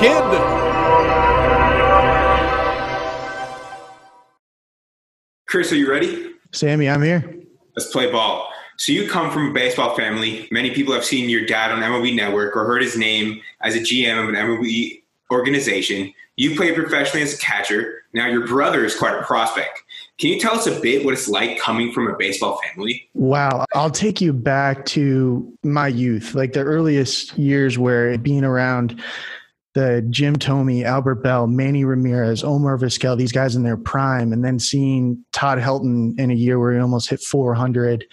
kid. Chris, are you ready? Sammy, I'm here. Let's play ball. So you come from a baseball family. Many people have seen your dad on MLB Network or heard his name as a GM of an MLB organization. You played professionally as a catcher. Now your brother is quite a prospect. Can you tell us a bit what it's like coming from a baseball family? Wow. I'll take you back to my youth, like the earliest years where being around the Jim Thome, Albert Belle, Manny Ramirez, Omar Vizquel, these guys in their prime, and then seeing Todd Helton in a year where he almost hit 400.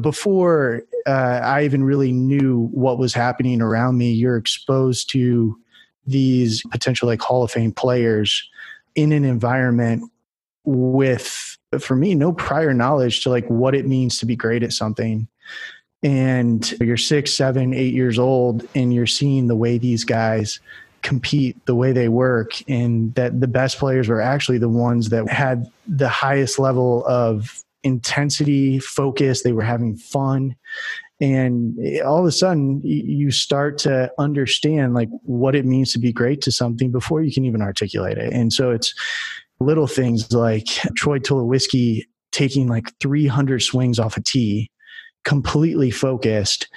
Before uh, I even really knew what was happening around me, you're exposed to these potential like Hall of Fame players in an environment with, for me, no prior knowledge to like what it means to be great at something and you're six, seven, eight years old, and you're seeing the way these guys compete, the way they work, and that the best players were actually the ones that had the highest level of intensity, focus. They were having fun. And all of a sudden, you start to understand like what it means to be great to something before you can even articulate it. And so it's little things like Troy Tulowitzki taking like 300 swings off a tee completely focused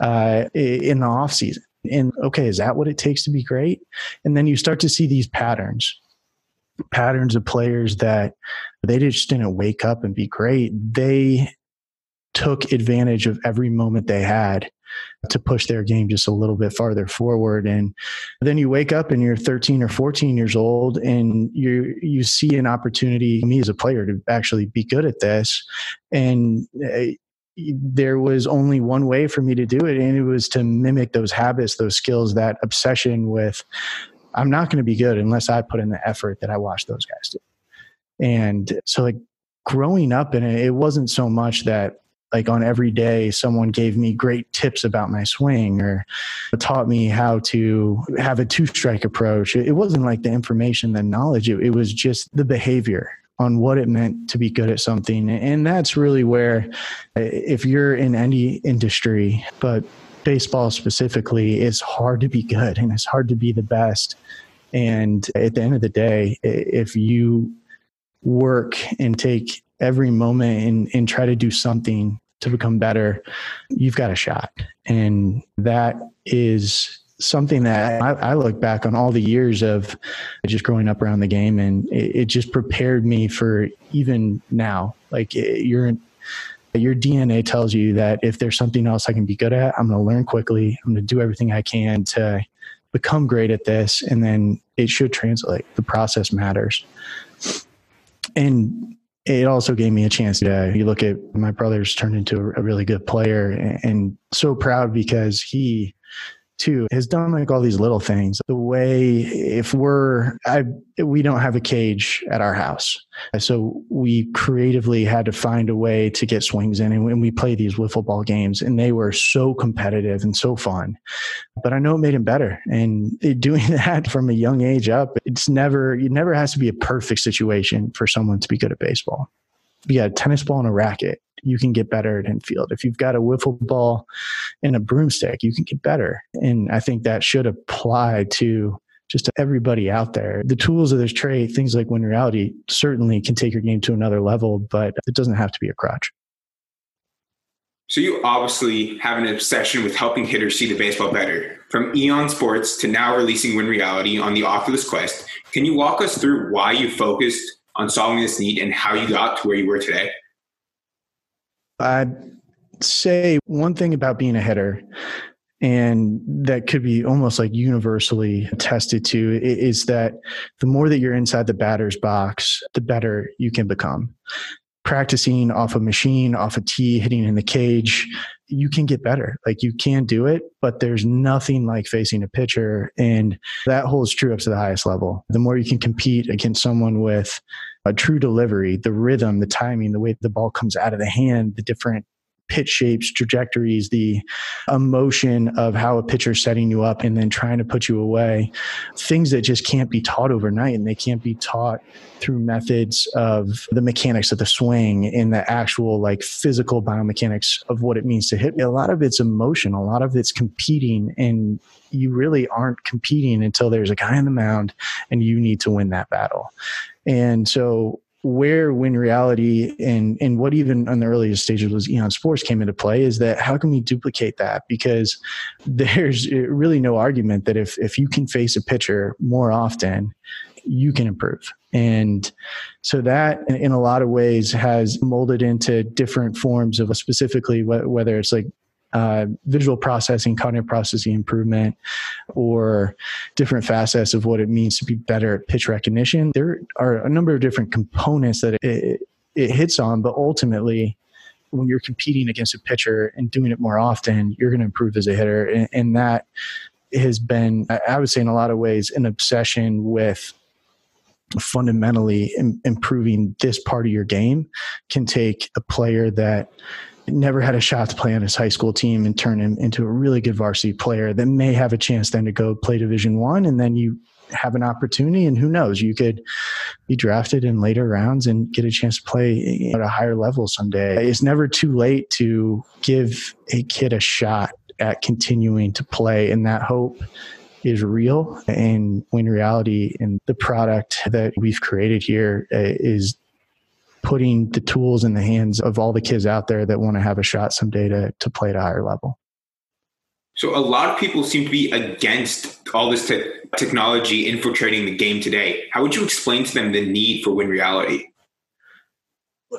uh, in the off season. And okay, is that what it takes to be great? And then you start to see these patterns, patterns of players that they just didn't wake up and be great. They took advantage of every moment they had to push their game just a little bit farther forward and then you wake up and you're 13 or 14 years old and you you see an opportunity me as a player to actually be good at this and uh, there was only one way for me to do it and it was to mimic those habits those skills that obsession with i'm not going to be good unless i put in the effort that i watched those guys do. And so like growing up in it it wasn't so much that like on every day someone gave me great tips about my swing or taught me how to have a two strike approach. It wasn't like the information the knowledge it was just the behavior on what it meant to be good at something. And that's really where, if you're in any industry, but baseball specifically, it's hard to be good and it's hard to be the best. And at the end of the day, if you work and take every moment and, and try to do something to become better, you've got a shot. And that is something that I, I, look back on all the years of just growing up around the game and it, it just prepared me for even now. Like you're your dna tells you that if there's something else i can be good at i'm going to learn quickly. I'm going to do everything i can to become great at this and then it should translate. The process matters. And it also gave me a chance to you look at my brother's turned into a really good player and so proud because he too has done like all these little things. The way if we're I, we don't have a cage at our house. So we creatively had to find a way to get swings in and when we play these wiffle ball games and they were so competitive and so fun. But i know it made him better and doing that from a young age up it's never it never has to be a perfect situation for someone to be good at baseball you got a tennis ball and a racket you can get better at infield. If you've got a wiffle ball and a broomstick, you can get better. And I think that should apply to just to everybody out there. The tools of this trade, things like win reality, certainly can take your game to another level, but it doesn't have to be a crutch. So you obviously have an obsession with helping hitters see the baseball better. From Eon Sports to now releasing Win Reality on the Oculus Quest, can you walk us through why you focused on solving this need and how you got to where you were today? I'd say one thing about being a hitter, and that could be almost like universally attested to, is that the more that you're inside the batter's box, the better you can become. Practicing off a machine, off a tee, hitting in the cage, you can get better. Like you can do it, but there's nothing like facing a pitcher. And that holds true up to the highest level. The more you can compete against someone with a true delivery, the rhythm, the timing, the way the ball comes out of the hand, the different pitch shapes, trajectories, the emotion of how a pitcher's setting you up and then trying to put you away, things that just can't be taught overnight and they can't be taught through methods of the mechanics of the swing and the actual like physical biomechanics of what it means to hit. A lot of it's emotion, a lot of it's competing, and you really aren't competing until there's a guy on the mound and you need to win that battle. And so where win reality and and what even on the earliest stages was eon sports came into play is that how can we duplicate that? Because there's really no argument that if if you can face a pitcher more often you can improve. And so that in a lot of ways has molded into different forms of specifically whether it's like uh, visual processing, cognitive processing improvement, or different facets of what it means to be better at pitch recognition. There are a number of different components that it, it hits on, but ultimately, when you're competing against a pitcher and doing it more often, you're going to improve as a hitter. And, and that has been, I would say, in a lot of ways, an obsession with fundamentally improving this part of your game can take a player that never had a shot to play on his high school team and turn him into a really good varsity player that may have a chance then to go play division one and then you have an opportunity and who knows you could be drafted in later rounds and get a chance to play at a higher level someday. It's never too late to give a kid a shot at continuing to play and that hope is real. And Win Reality and the product that we've created here uh, is putting the tools in the hands of all the kids out there that want to have a shot someday to, to play at a higher level. So a lot of people seem to be against all this te- technology infiltrating the game today. How would you explain to them the need for win reality?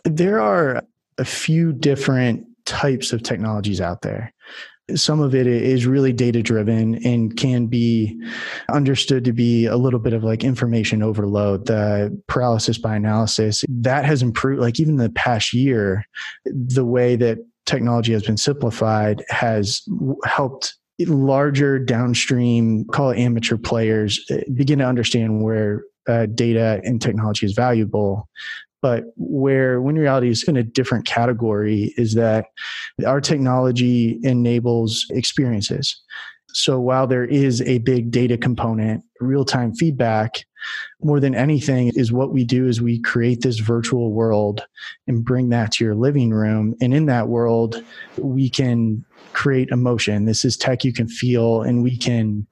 There are a few different types of technologies out there some of it is really data driven and can be understood to be a little bit of like information overload. The paralysis by analysis that has improved like even the past year the way that technology has been simplified has helped larger downstream call it amateur players eh, begin to understand where uh, data and technology is valuable but where win reality is in a different category is that our technology enables experiences. So while there is a big data component, real time feedback, more than anything is what we do is we create this virtual world and bring that to your living room. And in that world, we can create emotion. This is tech you can feel, and we can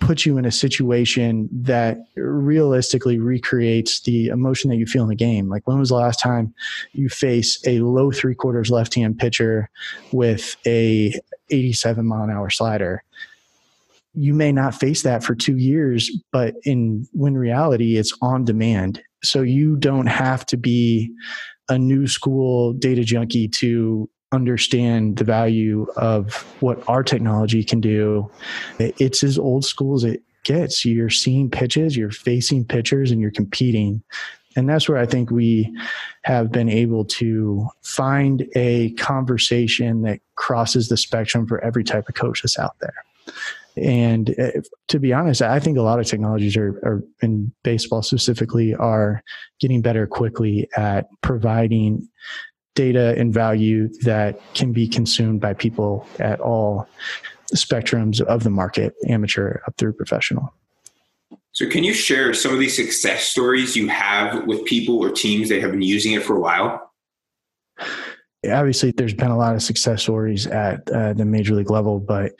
put you in a situation that realistically recreates the emotion that you feel in the game. Like when was the last time you face a low three quarters left hand pitcher with a 87 mile an hour slider? You may not face that for two years, but in Win Reality, it's on demand. So you don't have to be a new school data junkie to understand the value of what our technology can do. It's as old school as it gets. You're seeing pitches, you're facing pitchers, and you're competing. And that's where I think we have been able to find a conversation that crosses the spectrum for every type of coach that's out there. And uh, to be honest, I think a lot of technologies are, are in baseball specifically are getting better quickly at providing data and value that can be consumed by people at all spectrums of the market, amateur up through professional. So, can you share some of these success stories you have with people or teams that have been using it for a while? Obviously, there's been a lot of success stories at uh, the major league level, but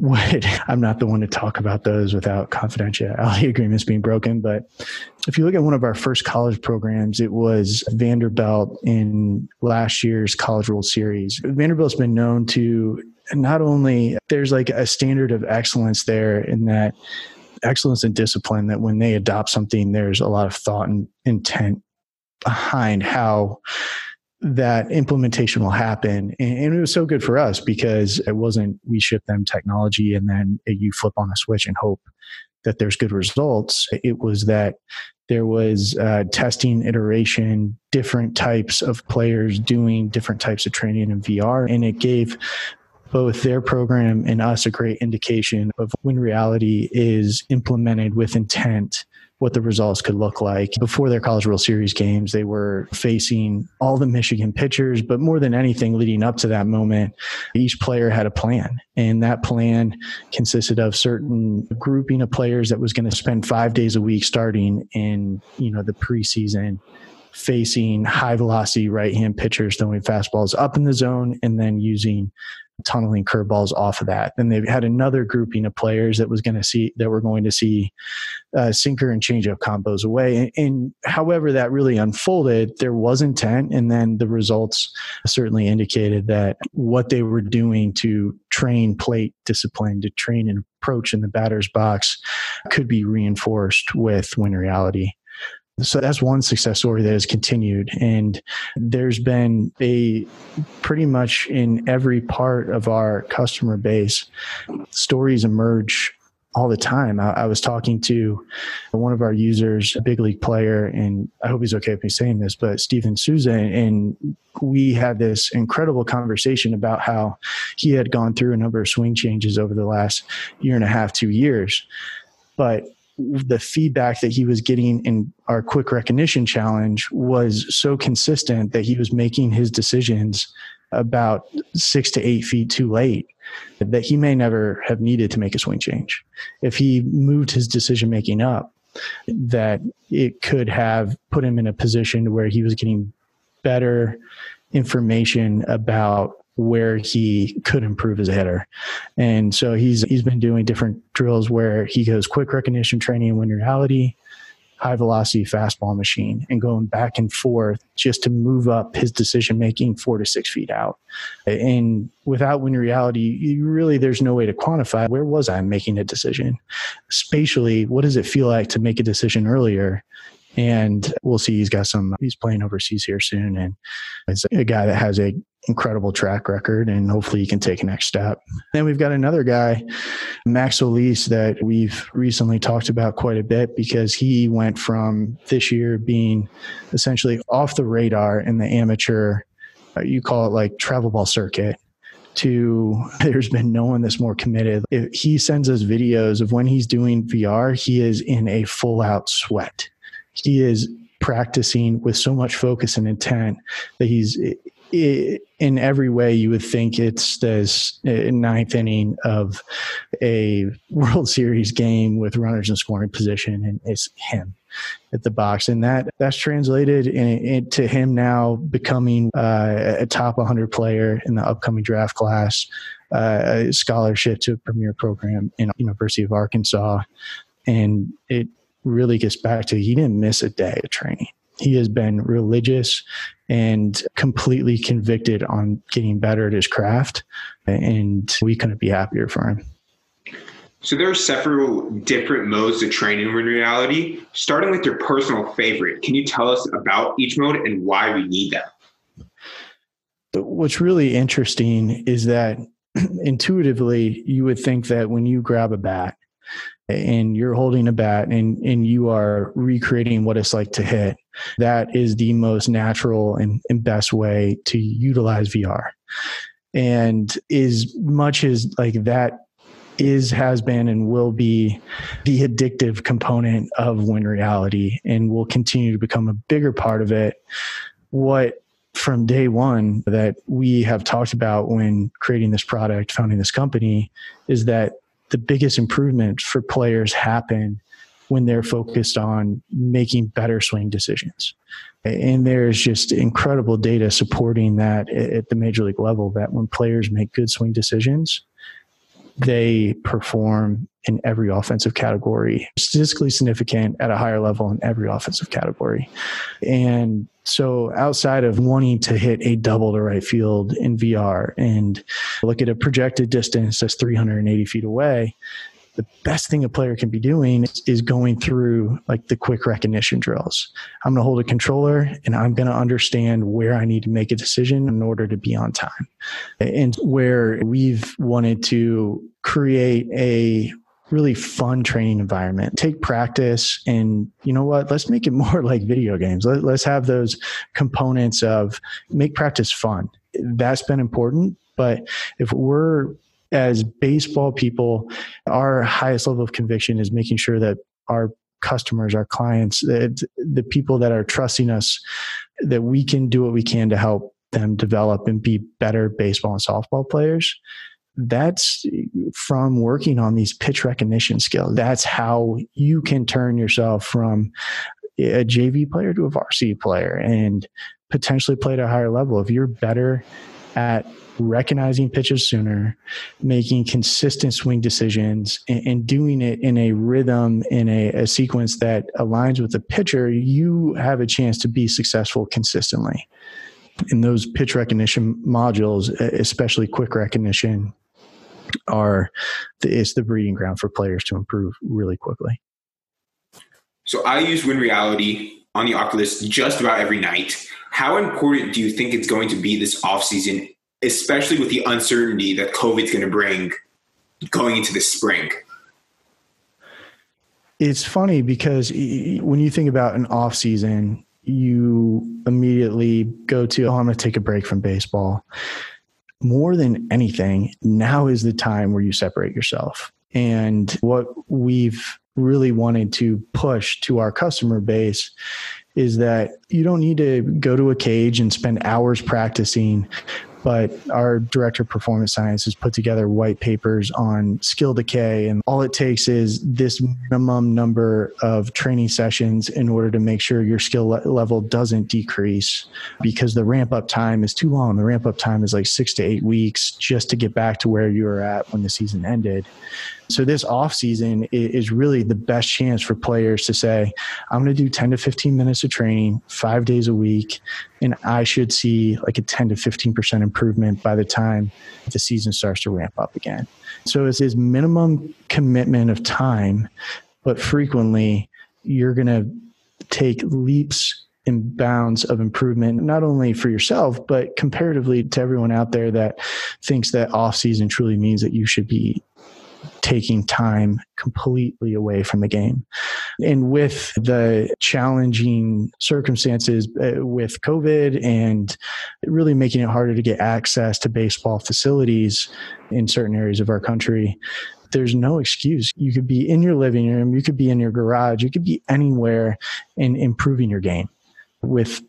what I'm not the one to talk about those without confidentiality agreements being broken. But if you look at one of our first college programs, it was Vanderbilt in last year's College World Series. Vanderbilt's been known to not only there's like a standard of excellence there in that excellence and discipline that when they adopt something, there's a lot of thought and intent behind how that implementation will happen. And it was so good for us because it wasn't we ship them technology and then you flip on a switch and hope that there's good results. It was that there was uh, testing, iteration, different types of players doing different types of training in VR, and it gave both their program and us a great indication of when reality is implemented with intent what the results could look like. Before their College World Series games, they were facing all the Michigan pitchers, but more than anything, leading up to that moment, each player had a plan. And that plan consisted of certain grouping of players that was going to spend five days a week starting in, you know, the preseason facing high velocity right hand pitchers throwing fastballs up in the zone and then using tunneling curveballs off of that. Then they had another grouping of players that was going to see that were going to see uh, sinker and changeup combos away. And, and, however that really unfolded, there was intent, and then the results certainly indicated that what they were doing to train plate discipline, to train an approach in the batter's box, could be reinforced with win reality. So that's one success story that has continued. And there's been a pretty much in every part of our customer base, stories emerge all the time. I, I, was talking to one of our users, a big league player, and I hope he's okay with me saying this, but Steven Souza, and we had this incredible conversation about how he had gone through a number of swing changes over the last year and a half, two years. But the feedback that he was getting in our quick recognition challenge was so consistent that he was making his decisions about six to eight feet too late that he may never have needed to make a swing change. If he moved his decision making up, that it could have put him in a position where he was getting better information about where he could improve as a hitter. And so he's he's been doing different drills where he goes quick recognition training Win Reality, high velocity fastball machine, and going back and forth just to move up his decision making four to six feet out. And without Win Reality, really there's no way to quantify where was I making a decision. Spatially, what does it feel like to make a decision earlier? And we'll see he's got some he's playing overseas here soon and it's a guy that has a incredible track record and hopefully he can take a next step. Then we've got another guy, Max Elise, that we've recently talked about quite a bit because he went from this year being essentially off the radar in the amateur, uh, you call it like travel ball circuit. To there's been no one that's more committed. If he sends us videos of when he's doing VR, he is in a full out sweat. He is practicing with so much focus and intent that he's in every way, you would think it's this uh, ninth inning of a World Series game with runners in scoring position, and it's him at the box, and that that's translated into him now becoming uh, a top 100 player in the upcoming draft class, uh, a scholarship to a premier program in University of Arkansas, and it really gets back to he didn't miss a day of training he has been religious and completely convicted on getting better at his craft. And we couldn't be happier for him. So there are several different modes of training in reality. Starting with your personal favorite, can you tell us about each mode and why we need them? What's really interesting is that intuitively you would think that when you grab a bat and you're holding a bat and, and you are recreating what it's like to hit, that is the most natural and, and best way to utilize VR. And as much as like that is, has been, and will be the addictive component of Win Reality and will continue to become a bigger part of it. What from day one that we have talked about when creating this product, founding this company, is that the biggest improvement for players happen when they're focused on making better swing decisions. And there's just incredible data supporting that at the major league level that when players make good swing decisions, they perform in every offensive category, statistically significant at a higher level in every offensive category. And so, outside of wanting to hit a double to right field in VR and look at a projected distance that's 380 feet away, the best thing a player can be doing is going through like the quick recognition drills. I'm going to hold a controller and I'm going to understand where I need to make a decision in order to be on time. And where we've wanted to create a really fun training environment. Take practice and you know what? Let's make it more like video games. Let, us have those components of make practice fun. That's been important But if we're as baseball people, our highest level of conviction is making sure that our customers, our clients, the, the people that are trusting us, that we can do what we can to help them develop and be better baseball and softball players. That's from working on these pitch recognition skills. That's how you can turn yourself from a JV player to a varsity player and potentially play at a higher level. If you're better at recognizing pitches sooner, making consistent swing decisions, and, and doing it in a rhythm, in a, a sequence that aligns with the pitcher, you have a chance to be successful consistently. In those pitch recognition modules, especially quick recognition, are the, it's the breeding ground for players to improve really quickly. So I use Win Reality on the Oculus just about every night. How important do you think it's going to be this off season especially with the uncertainty that COVID's going to bring going into the spring. It's funny because when you think about an off season, you immediately go to, oh, I'm going to take a break from baseball. More than anything, now is the time where you separate yourself. And what we've really wanted to push to our customer base is that you don't need to go to a cage and spend hours practicing but our director of performance science has put together white papers on skill decay and all it takes is this minimum number of training sessions in order to make sure your skill level doesn't decrease because the ramp up time is too long. The ramp up time is like 6 to 8 weeks just to get back to where you were at when the season ended so this off season is really the best chance for players to say, I'm going to do 10 to 15 minutes of training five days a week, and I should see like a 10 to 15% improvement by the time the season starts to ramp up again. So it's this minimum commitment of time, but frequently you're going to take leaps and bounds of improvement, not only for yourself, but comparatively to everyone out there that thinks that off season truly means that you should be taking time completely away from the game. And with the challenging circumstances uh, with COVID and really making it harder to get access to baseball facilities in certain areas of our country, there's no excuse. You could be in your living room, you could be in your garage, you could be anywhere and improving your game with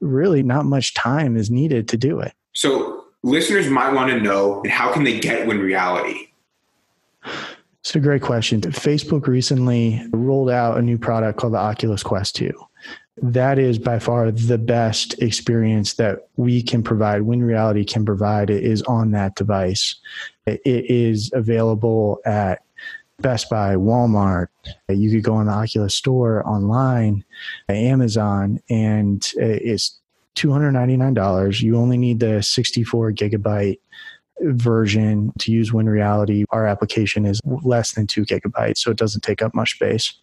really not much time is needed to do it. So listeners might want to know how can they get Win Reality? It's a great question. Facebook recently rolled out a new product called the Oculus Quest 2. That is by far the best experience that we can provide, Win Reality can provide, it is on that device. It is available at Best Buy, Walmart. You could go on the Oculus store online, Amazon, and it's $299. You only need the 64 gigabyte version to use Win Reality, our application is less than two gigabytes, so it doesn't take up much space.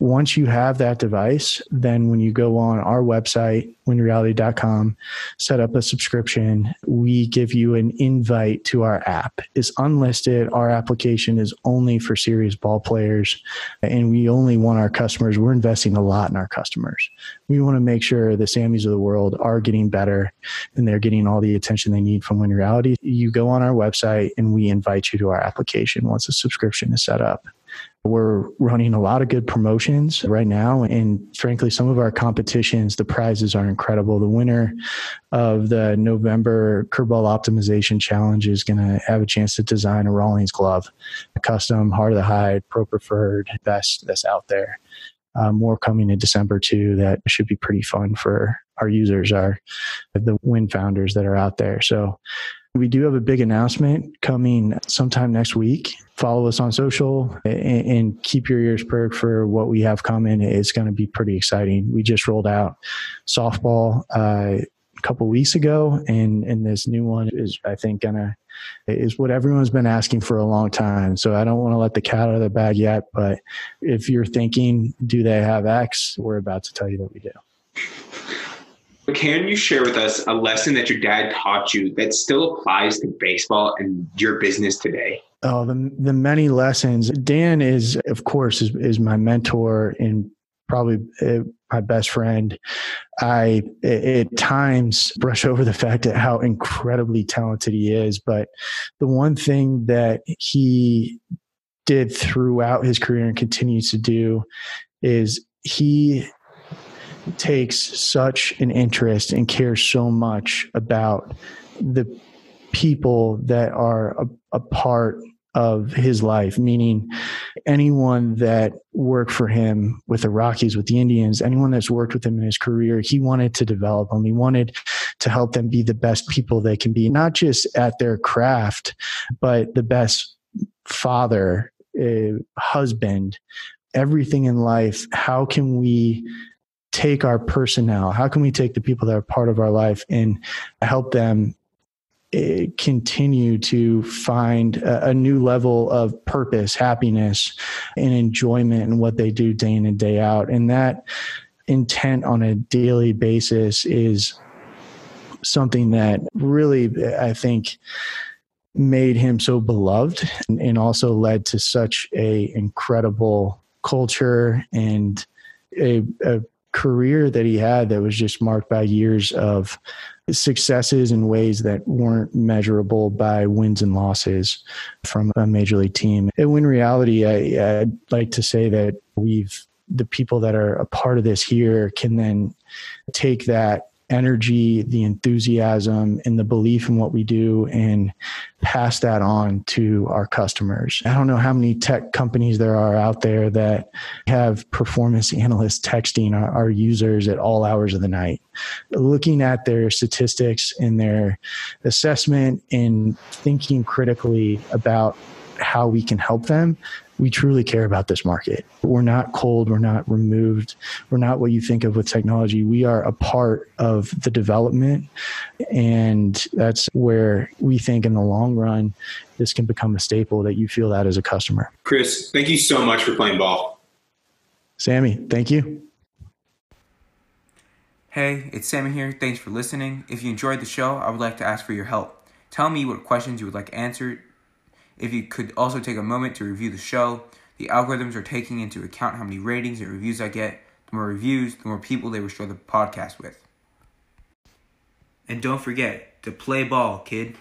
Once you have that device, then when you go on our website, winreality.com, set up a subscription, we give you an invite to our app. It's unlisted. Our application is only for serious ball players, and we only want our customers. We're investing a lot in our customers. We want to make sure the Sammys of the world are getting better and they're getting all the attention they need from Win Reality. You go on our website and we invite you to our application once the subscription is set up. We're running a lot of good promotions right now. And frankly, some of our competitions, the prizes are incredible. The winner of the November Curveball Optimization Challenge is going to have a chance to design a Rawlings glove, a custom Heart of the Hide, Pro Preferred, best that's out there. Uh, more coming in December too. That should be pretty fun for our users, our the Win founders that are out there. So we do have a big announcement coming sometime next week. Follow us on social and, and keep your ears perked for what we have coming. It's going to be pretty exciting. We just rolled out softball uh, a couple weeks ago, and and this new one is I think gonna is what everyone's been asking for a long time. So I don't want to let the cat out of the bag yet, but if you're thinking, do they have X? We're about to tell you that we do. Can you share with us a lesson that your dad taught you that still applies to baseball and your business today? Oh, the the many lessons. Dan is, of course, is, is my mentor and probably uh, my best friend. I at times brush over the fact that how incredibly talented he is, but the one thing that he did throughout his career and continues to do is he takes such an interest and cares so much about the people that are a, a part of his life, meaning anyone that worked for him with the Rockies, with the Indians, anyone that's worked with him in his career, he wanted to develop them. He wanted to help them be the best people they can be, not just at their craft, but the best father, uh, husband, everything in life. How can we take our personnel? How can we take the people that are part of our life and help them uh, continue to find a, new level of purpose, happiness, and enjoyment in what they do day in and day out. And that intent on a daily basis is something that really, I think, made him so beloved and, and also led to such a incredible culture and a, a career that he had that was just marked by years of successes in ways that weren't measurable by wins and losses from a major league team. And in reality, I, I'd like to say that we've the people that are a part of this here can then take that energy, the enthusiasm, and the belief in what we do and pass that on to our customers. I don't know how many tech companies there are out there that have performance analysts texting our, our users at all hours of the night, looking at their statistics and their assessment and thinking critically about how we can help them we truly care about this market. We're not cold, we're not removed, we're not what you think of with technology. We are a part of the development. And that's where we think in the long run, this can become a staple that you feel that as a customer. Chris, thank you so much for playing ball. Sammy, thank you. Hey, it's Sammy here. Thanks for listening. If you enjoyed the show, I would like to ask for your help. Tell me what questions you would like answered if you could also take a moment to review the show, the algorithms are taking into account how many ratings and reviews I get. The more reviews, the more people they will share the podcast with. And don't forget to play ball, kid.